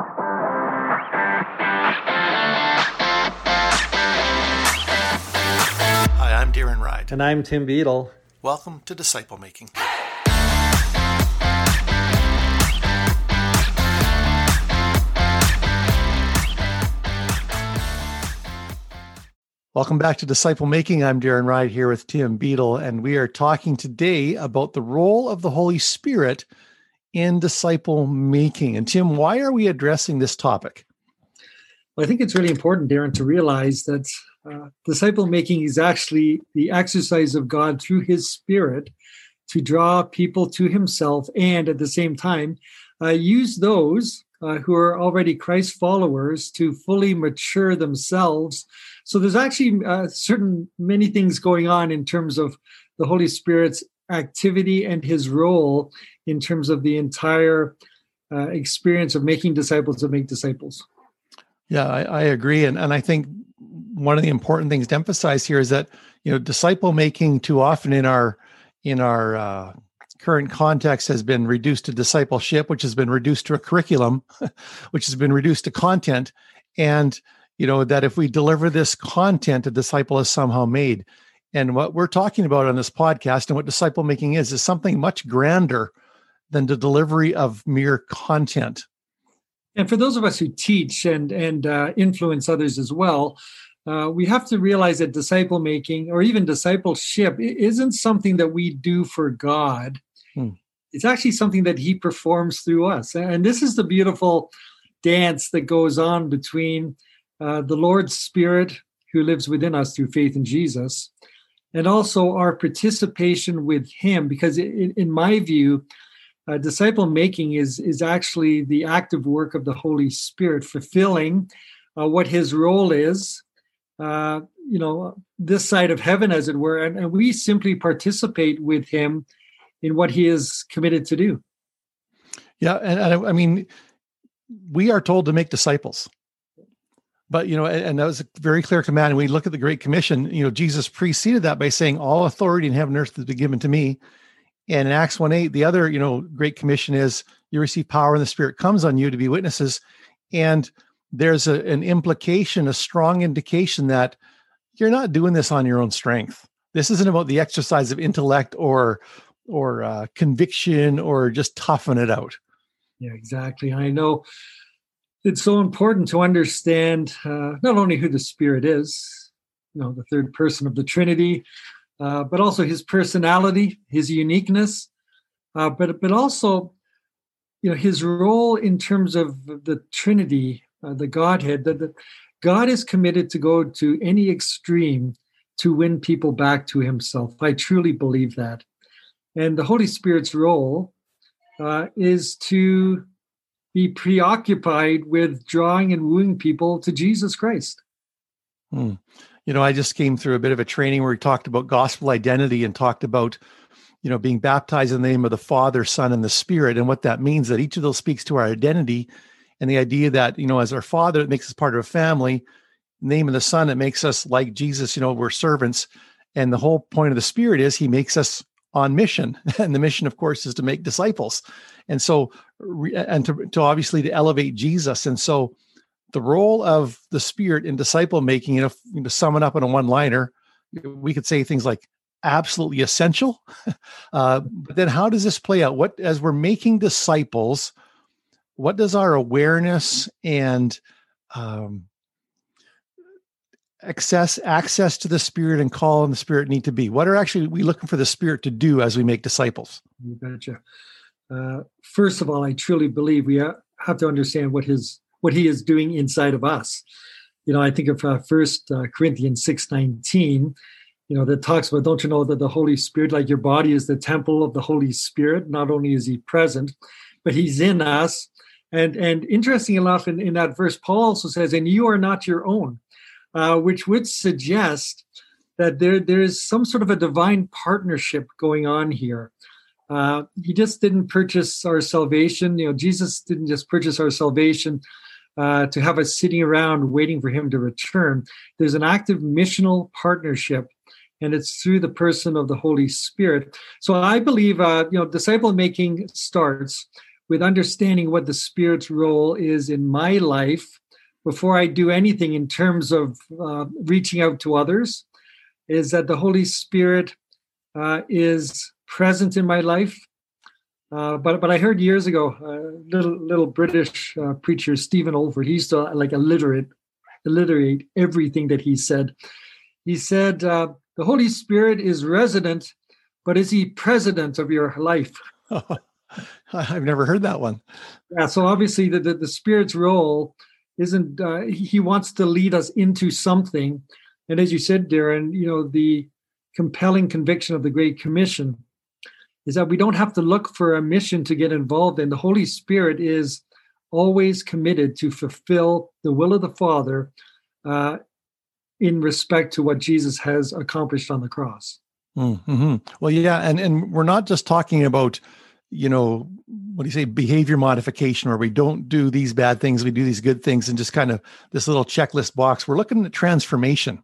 Hi, I'm Darren Ride. And I'm Tim Beadle. Welcome to Disciple Making. Welcome back to Disciple Making. I'm Darren Ride here with Tim Beadle, and we are talking today about the role of the Holy Spirit in disciple making. And Tim, why are we addressing this topic? Well, I think it's really important, Darren, to realize that uh, disciple making is actually the exercise of God through His Spirit to draw people to Himself and at the same time uh, use those uh, who are already Christ followers to fully mature themselves so there's actually uh, certain many things going on in terms of the Holy Spirit's activity and his role in terms of the entire uh, experience of making disciples to make disciples. Yeah, I, I, agree, and and I think one of the important things to emphasize here is that you know disciple making too often in our in our uh, current context has been reduced to discipleship, which has been reduced to a curriculum, which has been reduced to content, and you know that if we deliver this content a disciple is somehow made and what we're talking about on this podcast and what disciple making is is something much grander than the delivery of mere content. And for those of us who teach and and uh, influence others as well uh, we have to realize that disciple making or even discipleship isn't something that we do for god. Hmm. it's actually something that he performs through us. And this is the beautiful dance that goes on between uh, the Lord's Spirit who lives within us through faith in Jesus, and also our participation with Him. Because in, in my view, uh, disciple making is is actually the active work of the Holy Spirit, fulfilling uh, what His role is. Uh, you know, this side of heaven, as it were, and, and we simply participate with Him in what He is committed to do. Yeah, and, and I mean, we are told to make disciples but you know and that was a very clear command. And we look at the great commission you know jesus preceded that by saying all authority in heaven and earth has been given to me. And in acts 1 8 the other you know great commission is you receive power and the spirit comes on you to be witnesses. And there's a, an implication a strong indication that you're not doing this on your own strength. This isn't about the exercise of intellect or or uh, conviction or just toughing it out. Yeah exactly. I know it's so important to understand uh, not only who the Spirit is, you know, the third person of the Trinity, uh, but also his personality, his uniqueness, uh, but but also, you know, his role in terms of the Trinity, uh, the Godhead. That, God is committed to go to any extreme to win people back to Himself. I truly believe that, and the Holy Spirit's role uh, is to be preoccupied with drawing and wooing people to Jesus Christ. Hmm. You know, I just came through a bit of a training where we talked about gospel identity and talked about, you know, being baptized in the name of the Father, Son, and the Spirit, and what that means. That each of those speaks to our identity, and the idea that you know, as our Father, it makes us part of a family. name of the Son, it makes us like Jesus. You know, we're servants, and the whole point of the Spirit is He makes us on mission, and the mission, of course, is to make disciples. And so and to, to obviously to elevate jesus. And so the role of the spirit in disciple making you know, you sum it up in a one liner we could say things like absolutely essential. Uh, but then how does this play out? What as we're making disciples what does our awareness and um, access access to the spirit and call on the spirit need to be what are actually we looking for the spirit to do as we make disciples you betcha uh, first of all, I truly believe we have to understand what his what he is doing inside of us. You know, I think of uh, First uh, Corinthians six nineteen. You know, that talks about don't you know that the Holy Spirit, like your body, is the temple of the Holy Spirit. Not only is He present, but He's in us. And and interesting enough, in, in that verse, Paul also says, "And you are not your own," uh, which would suggest that there there is some sort of a divine partnership going on here. Uh, he just didn't purchase our salvation. You know, Jesus didn't just purchase our salvation uh, to have us sitting around waiting for him to return. There's an active missional partnership, and it's through the person of the Holy Spirit. So I believe, uh, you know, disciple making starts with understanding what the Spirit's role is in my life before I do anything in terms of uh, reaching out to others is that the Holy Spirit uh, is present in my life. Uh, but but I heard years ago, uh, little little British uh, preacher Stephen Olford. He used to like alliterate alliterate everything that he said. He said uh, the Holy Spirit is resident, but is he president of your life? I've never heard that one. Yeah, so obviously the the, the Spirit's role isn't. Uh, he wants to lead us into something, and as you said, Darren, you know the compelling conviction of the Great Commission is that we don't have to look for a mission to get involved in. The Holy Spirit is always committed to fulfill the will of the Father uh, in respect to what Jesus has accomplished on the cross. Mm-hmm. Well, yeah, and and we're not just talking about, you know, what do you say, behavior modification, where we don't do these bad things, we do these good things, and just kind of this little checklist box. We're looking at transformation.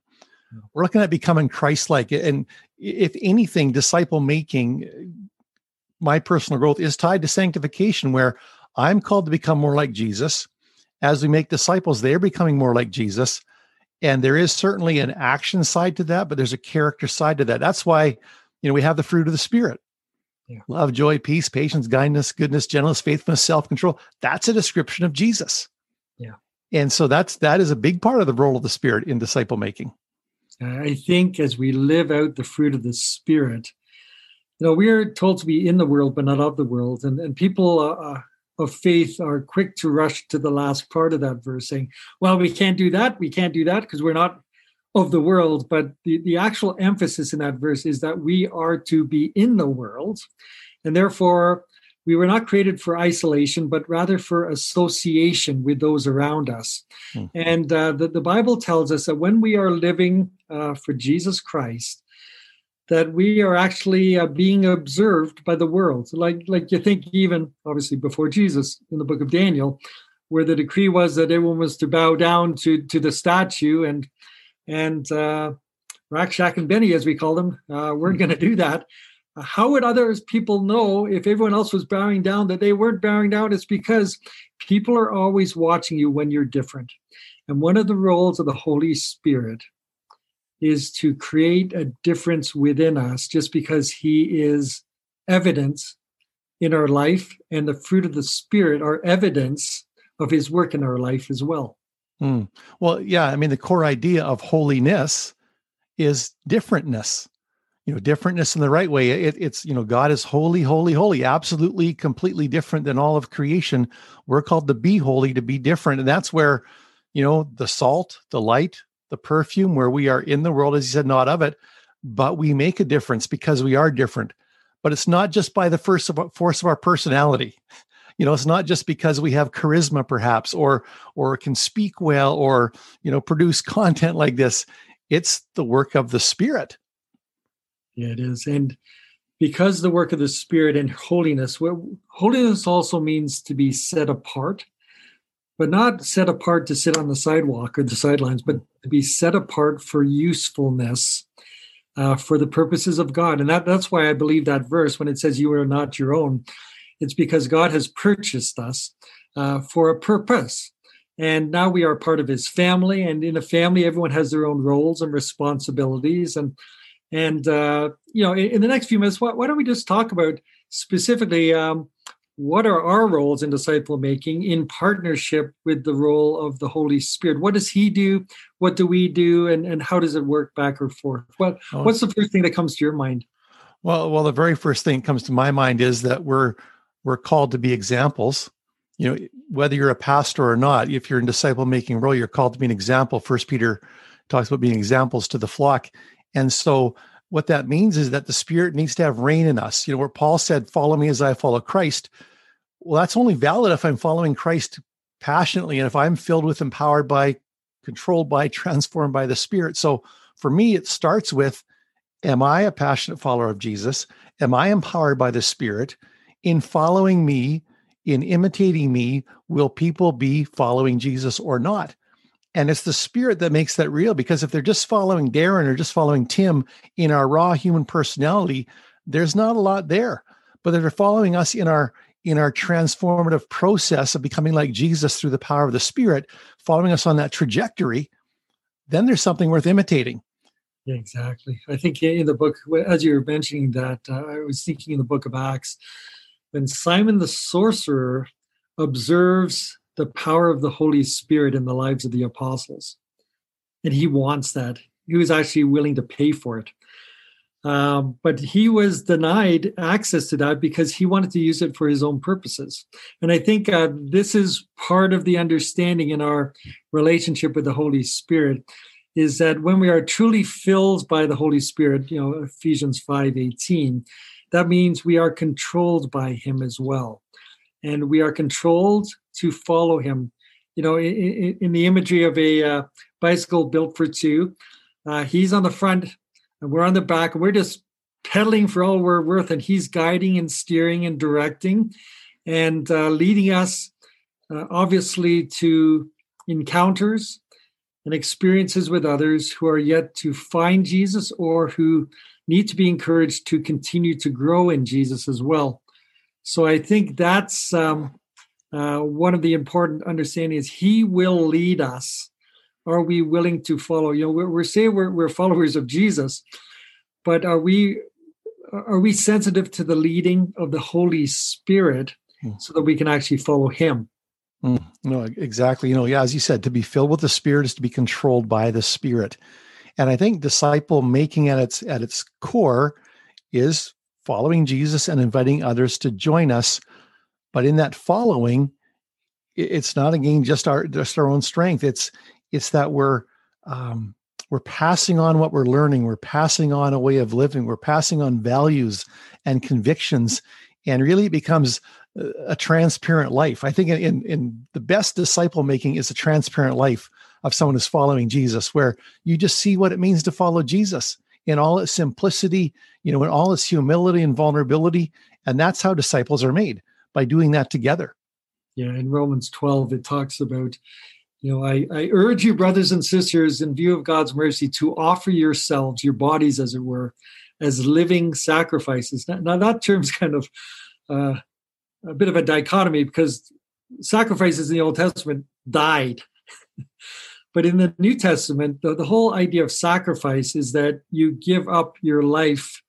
Hmm. We're looking at becoming Christ-like, and if anything, disciple making uh, my personal growth is tied to sanctification, where I'm called to become more like Jesus. As we make disciples, they're becoming more like Jesus. And there is certainly an action side to that, but there's a character side to that. That's why, you know, we have the fruit of the Spirit yeah. love, joy, peace, patience, kindness, goodness, gentleness, faithfulness, self control. That's a description of Jesus. Yeah. And so that's that is a big part of the role of the Spirit in disciple making. I think as we live out the fruit of the Spirit, you know, we're told to be in the world, but not of the world. And, and people uh, of faith are quick to rush to the last part of that verse, saying, well, we can't do that. We can't do that because we're not of the world. But the, the actual emphasis in that verse is that we are to be in the world. And therefore, we were not created for isolation, but rather for association with those around us. Mm-hmm. And uh, the, the Bible tells us that when we are living uh, for Jesus Christ, that we are actually uh, being observed by the world. Like, like you think, even obviously before Jesus in the book of Daniel, where the decree was that everyone was to bow down to to the statue, and and uh, Shack and Benny, as we call them, uh, weren't going to do that. How would others people know if everyone else was bowing down that they weren't bowing down? It's because people are always watching you when you're different. And one of the roles of the Holy Spirit is to create a difference within us just because he is evidence in our life and the fruit of the spirit are evidence of his work in our life as well mm. well yeah i mean the core idea of holiness is differentness you know differentness in the right way it, it's you know god is holy holy holy absolutely completely different than all of creation we're called to be holy to be different and that's where you know the salt the light the perfume where we are in the world, as he said, not of it, but we make a difference because we are different. But it's not just by the first of, force of our personality. You know, it's not just because we have charisma, perhaps, or or can speak well, or you know, produce content like this. It's the work of the Spirit. Yeah, it is, and because the work of the Spirit and holiness, holiness also means to be set apart but not set apart to sit on the sidewalk or the sidelines, but to be set apart for usefulness uh, for the purposes of God. And that, that's why I believe that verse when it says, You are not your own, it's because God has purchased us uh, for a purpose. And now we are part of his family. And in a family, everyone has their own roles and responsibilities. And and uh, you know, in, in, the next few minutes, why, why, don't we just talk about specifically um, what are our roles in disciple making in partnership with the role of the Holy Spirit? What does He do? What do we do? And, and how does it work back or forth? What. What's the first thing that comes to your mind? Well, well, the very first thing that comes to my mind is that we're we're called to be examples. You know, whether you're a pastor or not, if you're in disciple making role, you're called to be an example. First Peter talks about being examples to the flock, and so what that means is that the spirit needs to have reign in us. You know, where Paul said, Follow me as I follow Christ. Well, that's only valid if I'm following Christ passionately and if I'm filled with, empowered by, controlled by, transformed by the Spirit. So for me, it starts with Am I a passionate follower of Jesus? Am I empowered by the Spirit? In following me, in imitating me, will people be following Jesus or not? And it's the spirit that makes that real because if they're just following Darren or just following Tim in our raw human personality, there's not a lot there. But if they're following us in our in our transformative process of becoming like Jesus through the power of the Spirit, following us on that trajectory, then there's something worth imitating. Yeah, exactly. I think in the book, as you were mentioning that, uh, I was thinking in the book of Acts, when Simon the sorcerer observes the power of the Holy Spirit in the lives of the apostles, and he wants that. He was actually willing to pay for it. Um, but he was denied access to that because he wanted to use it for his own purposes. And I think uh, this is part of the understanding in our relationship with the Holy Spirit is that when we are truly filled by the Holy Spirit, you know, Ephesians 5 18, that means we are controlled by Him as well. And we are controlled to follow Him. You know, in, in the imagery of a uh, bicycle built for two, uh, He's on the front and we're on the back, and we're just pedaling for all we're worth, and He's guiding and steering and directing and uh, leading us, uh, obviously, to encounters and experiences with others who are yet to find Jesus or who need to be encouraged to continue to grow in Jesus as well. So I think that's um, uh, one of the important understandings. He will lead us. Are we willing to follow? You know, we're, we're saying we're, we're followers of Jesus, but are we are we sensitive to the leading of the Holy Spirit hmm. so that we can actually follow Him? Mm, no, exactly. You know, yeah, as you said, to be filled with the Spirit is to be controlled by the Spirit. And I think disciple making at its at its core is following Jesus and inviting others to join us. But in that following, it's not again just our just our own strength. It's it's that we're um, we're passing on what we're learning. We're passing on a way of living. We're passing on values and convictions, and really it becomes a transparent life. I think in, in the best disciple making is a transparent life of someone who's following Jesus, where you just see what it means to follow Jesus in all its simplicity, you know, in all its humility and vulnerability. And that's how disciples are made by doing that together. Yeah, in Romans 12, it talks about, you know, I, I urge you, brothers and sisters, in view of God's mercy, to offer yourselves, your bodies, as it were, as living sacrifices. Now, now that term's kind of uh, a bit of a dichotomy because sacrifices in the Old Testament died. but in the New Testament, the, the whole idea of sacrifice is that you give up your life.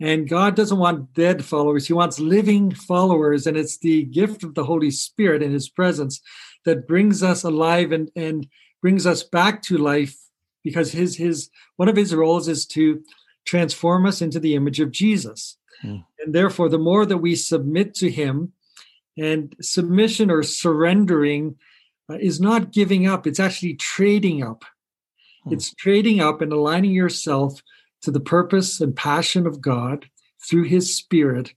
And God doesn't want dead followers, He wants living followers. And it's the gift of the Holy Spirit and His presence that brings us alive and, and brings us back to life because his his one of his roles is to transform us into the image of Jesus. Mm. And therefore, the more that we submit to him, and submission or surrendering is not giving up, it's actually trading up. Hmm. It's trading up and aligning yourself to the purpose and passion of God through his spirit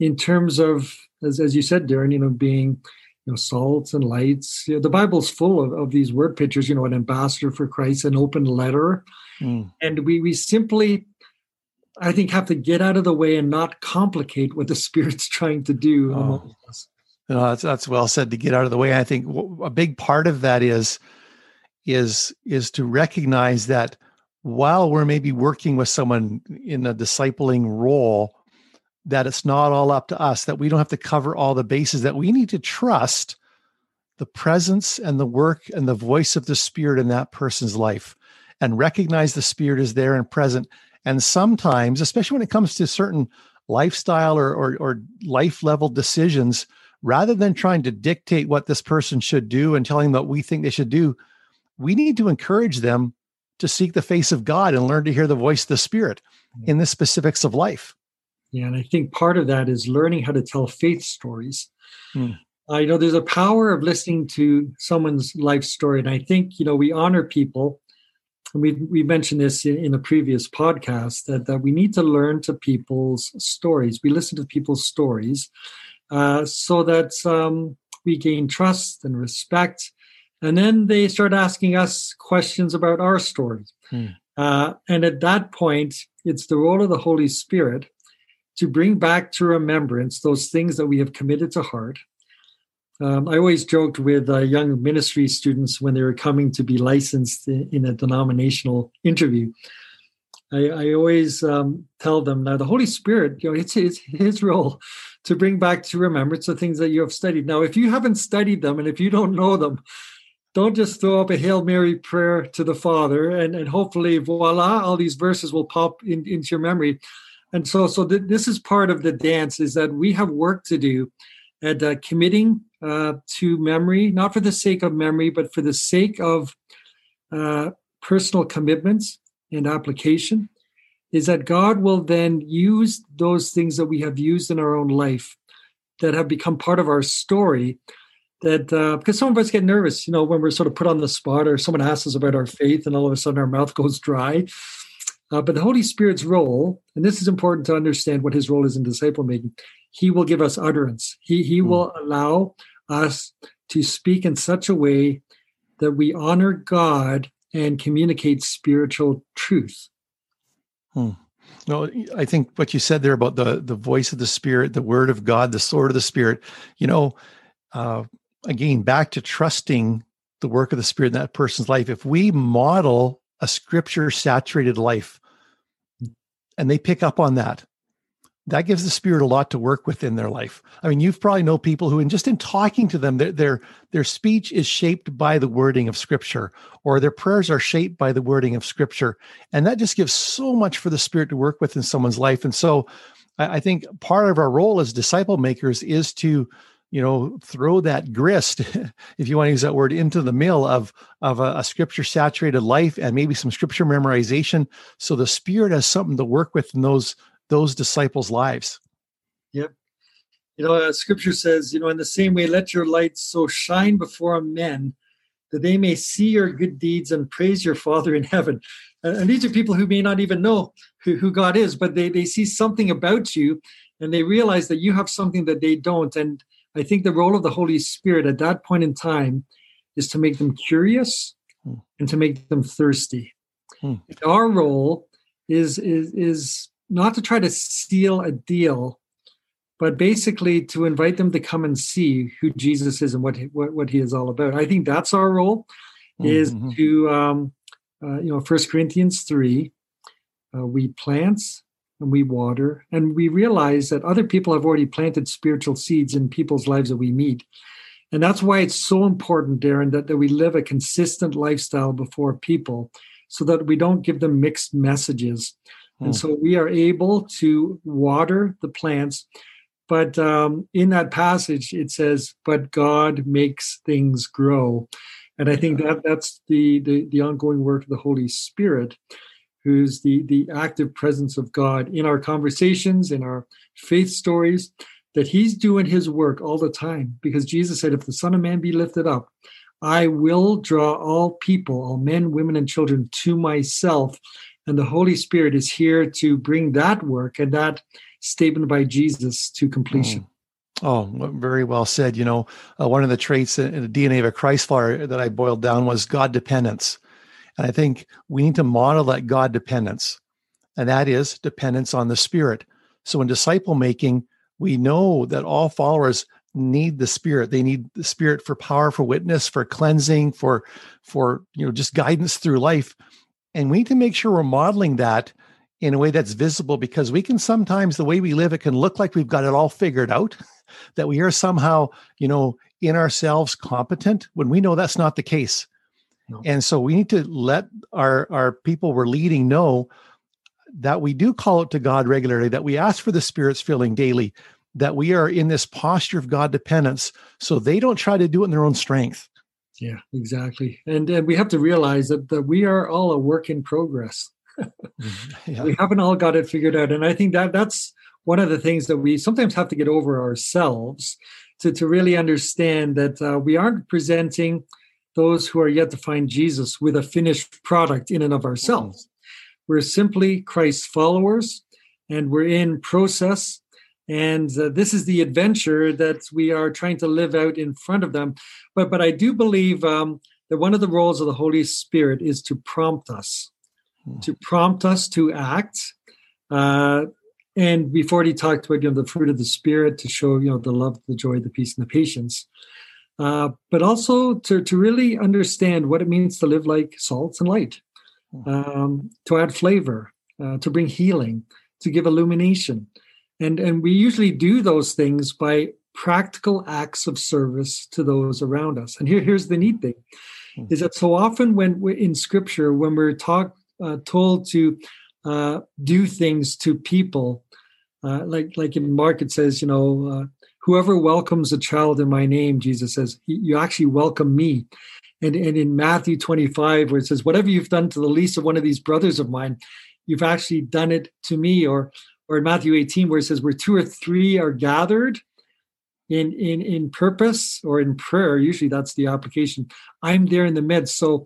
in terms of, as, as you said, Darren, you know, being you know, salts and lights. You know, the Bible's full of, of these word pictures, you know, an ambassador for Christ, an open letter. Mm. And we we simply I think have to get out of the way and not complicate what the Spirit's trying to do oh. among us. No, that's that's well said. To get out of the way, I think a big part of that is is is to recognize that while we're maybe working with someone in a discipling role, that it's not all up to us. That we don't have to cover all the bases. That we need to trust the presence and the work and the voice of the Spirit in that person's life, and recognize the Spirit is there and present. And sometimes, especially when it comes to certain lifestyle or, or, or life level decisions rather than trying to dictate what this person should do and telling them what we think they should do, we need to encourage them to seek the face of God and learn to hear the voice of the Spirit in the specifics of life. Yeah, and I think part of that is learning how to tell faith stories. Hmm. I know there's a power of listening to someone's life story, and I think you know we honor people. And we we mentioned this in, in a previous podcast that that we need to learn to people's stories. We listen to people's stories, uh, so that um, we gain trust and respect. And then they start asking us questions about our story. Hmm. Uh, and at that point, it's the role of the Holy Spirit to bring back to remembrance those things that we have committed to heart. Um, I always joked with uh, young ministry students when they were coming to be licensed in, in a denominational interview. I, I always um, tell them now the Holy Spirit, you know, it's, it's his role to bring back to remembrance the things that you have studied. Now, if you haven't studied them and if you don't know them, don't just throw up a Hail Mary prayer to the Father and, and hopefully, voila, all these verses will pop in, into your memory. And so, so th- this is part of the dance is that we have work to do at uh, committing uh, to memory, not for the sake of memory, but for the sake of uh, personal commitments and application, is that God will then use those things that we have used in our own life that have become part of our story that uh, because some of us get nervous, you know, when we're sort of put on the spot or someone asks us about our faith and all of a sudden our mouth goes dry. Uh, but the Holy Spirit's role, and this is important to understand what his role is in disciple making, he will give us utterance. He, he mm. will allow us to speak in such a way that we honor God and communicate spiritual truth. Hmm. No, I think what you said there about the the voice of the Spirit, the Word of God, the sword of the Spirit. You know, uh, again, back to trusting the work of the Spirit in that person's life. If we model a scripture saturated life and they pick up on that, that gives the spirit a lot to work with in their life. I mean, you've probably know people who, and just in talking to them, their, their their speech is shaped by the wording of Scripture, or their prayers are shaped by the wording of Scripture, and that just gives so much for the Spirit to work with in someone's life. And so, I, I think part of our role as disciple makers is to you know throw that grist if you want to use that word into the mill of of a, a, scripture saturated life and maybe some scripture memorization so the spirit has something to work with in those those disciples lives yep you know uh, scripture says you know in the same way let your light so shine before men that they may see your good deeds and praise your father in heaven and, and these are people who may not even know who, who god is but they, they see something about you and they realize that you have something that they don't and I think the role of the Holy Spirit at that point in time is to make them curious hmm. and to make them thirsty. Hmm. Our role is, is is not to try to steal a deal, but basically to invite them to come and see who Jesus is and what he, what, what he is all about. I think that's our role is mm-hmm. to um, uh, you know First Corinthians three, uh, we plant and we water and we realize that other people have already planted spiritual seeds in people's lives that we meet and that's why it's so important darren that, that we live a consistent lifestyle before people so that we don't give them mixed messages and hmm. so we are able to water the plants but um, in that passage it says but god makes things grow and i think that that's the, the the ongoing work of the holy spirit who's the, the active presence of God in our conversations, in our faith stories, that he's doing his work all the time. Because Jesus said, If the Son of Man be lifted up, I will draw all people, all men, women, and children to myself. And the Holy Spirit is here to bring that work and that statement by Jesus to completion. Mm. Oh, very well said. You know, uh, one of the traits in the DNA of a Christ follower that I boiled down was God dependence. And I think we need to model that God dependence, and that is dependence on the Spirit. So in disciple making, we know that all followers need the Spirit. They need the Spirit for power, for witness, for cleansing, for for you know just guidance through life. And we need to make sure we're modeling that in a way that's visible because we can sometimes the way we live it can look like we've got it all figured out that we are somehow you know in ourselves competent when we know that's not the case and so we need to let our our people we're leading know that we do call out to God regularly, that we ask for the Spirit's filling daily, that we are in this posture of God dependence, so they don't try to do it in their own strength. Yeah, exactly. And, and we have to realize that, that we are all a work in progress. Mm-hmm. yeah. We haven't all got it figured out. And I think that that's one of the things that we sometimes have to get over ourselves to, to really understand that uh, we aren't presenting those who are yet to find Jesus with a finished product in and of ourselves. We're simply Christ's followers and we're in process. And uh, this is the adventure that we are trying to live out in front of them. But, but I do believe um, that one of the roles of the Holy Spirit is to prompt us, hmm. to prompt us to act. Uh, and we've already talked about you know, the fruit of the Spirit to show you know the love, the joy, the peace, and the patience uh, but also to, to really understand what it means to live like salt and light, hmm. um, to add flavor, uh, to bring healing, to give illumination. And, and we usually do those things by practical acts of service to those around us. And here, here's the neat thing hmm. is that so often when we're in scripture, when we're talk, uh, told to uh, do things to people, uh, like like in Mark it says, you know, uh, whoever welcomes a child in my name, Jesus says, you actually welcome me. And, and in Matthew 25, where it says, whatever you've done to the least of one of these brothers of mine, you've actually done it to me. Or or in Matthew 18, where it says, where two or three are gathered in in in purpose or in prayer, usually that's the application. I'm there in the midst. So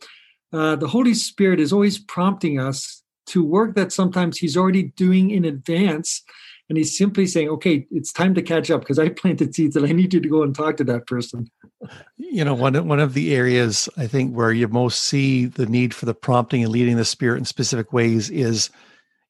uh, the Holy Spirit is always prompting us to work that sometimes He's already doing in advance and he's simply saying, "Okay, it's time to catch up because I planted seeds and I need you to go and talk to that person." You know, one one of the areas I think where you most see the need for the prompting and leading the spirit in specific ways is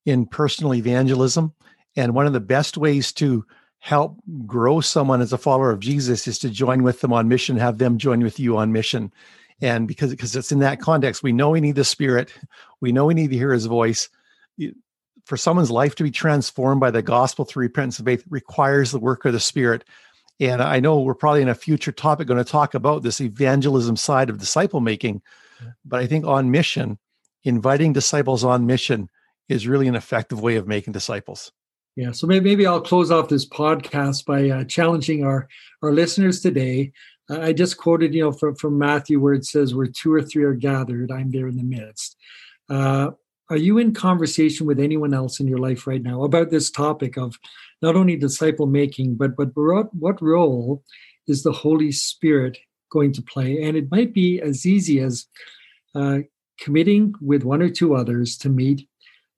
in personal evangelism, and one of the best ways to help grow someone as a follower of Jesus is to join with them on mission, have them join with you on mission. And because because it's in that context, we know we need the spirit, we know we need to hear his voice. For someone's life to be transformed by the gospel through repentance and faith requires the work of the spirit. And i know we're probably in a future topic going to talk about this evangelism side of disciple making but i think on mission inviting disciples on mission is really an effective way of making disciples. Yeah so maybe, maybe i'll close off this podcast by uh, challenging our our listeners today. Uh, i just quoted you know from, from matthew where it says where two or three are gathered i'm there in the midst. Uh, are you in conversation with anyone else in your life right now about this topic of not only disciple making but but what, what role is the holy spirit going to play? And it might be as easy as uh, committing with one or two others to meet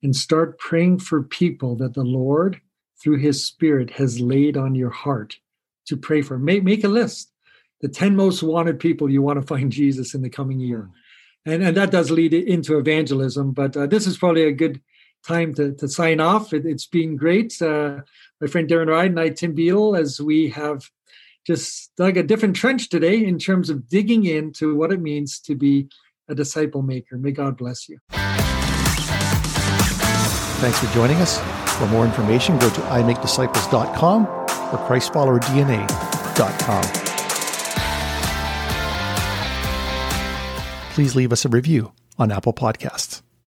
and start praying for people that the lord through his spirit has laid on your heart to pray for make, make a list the 10 most wanted people you want to find jesus in the coming year and and that does lead into evangelism. But uh, this is probably a good time to, to sign off. It, has been great. Uh, my friend Darren Ride and I, Tim Beadle, as we have just dug a different trench today in terms of digging into what it means to be a disciple maker. May God bless you. Thanks for joining us. For more information, go to imakedisciples.com or christfollowerdna.com. please leave us a review on Apple Podcasts.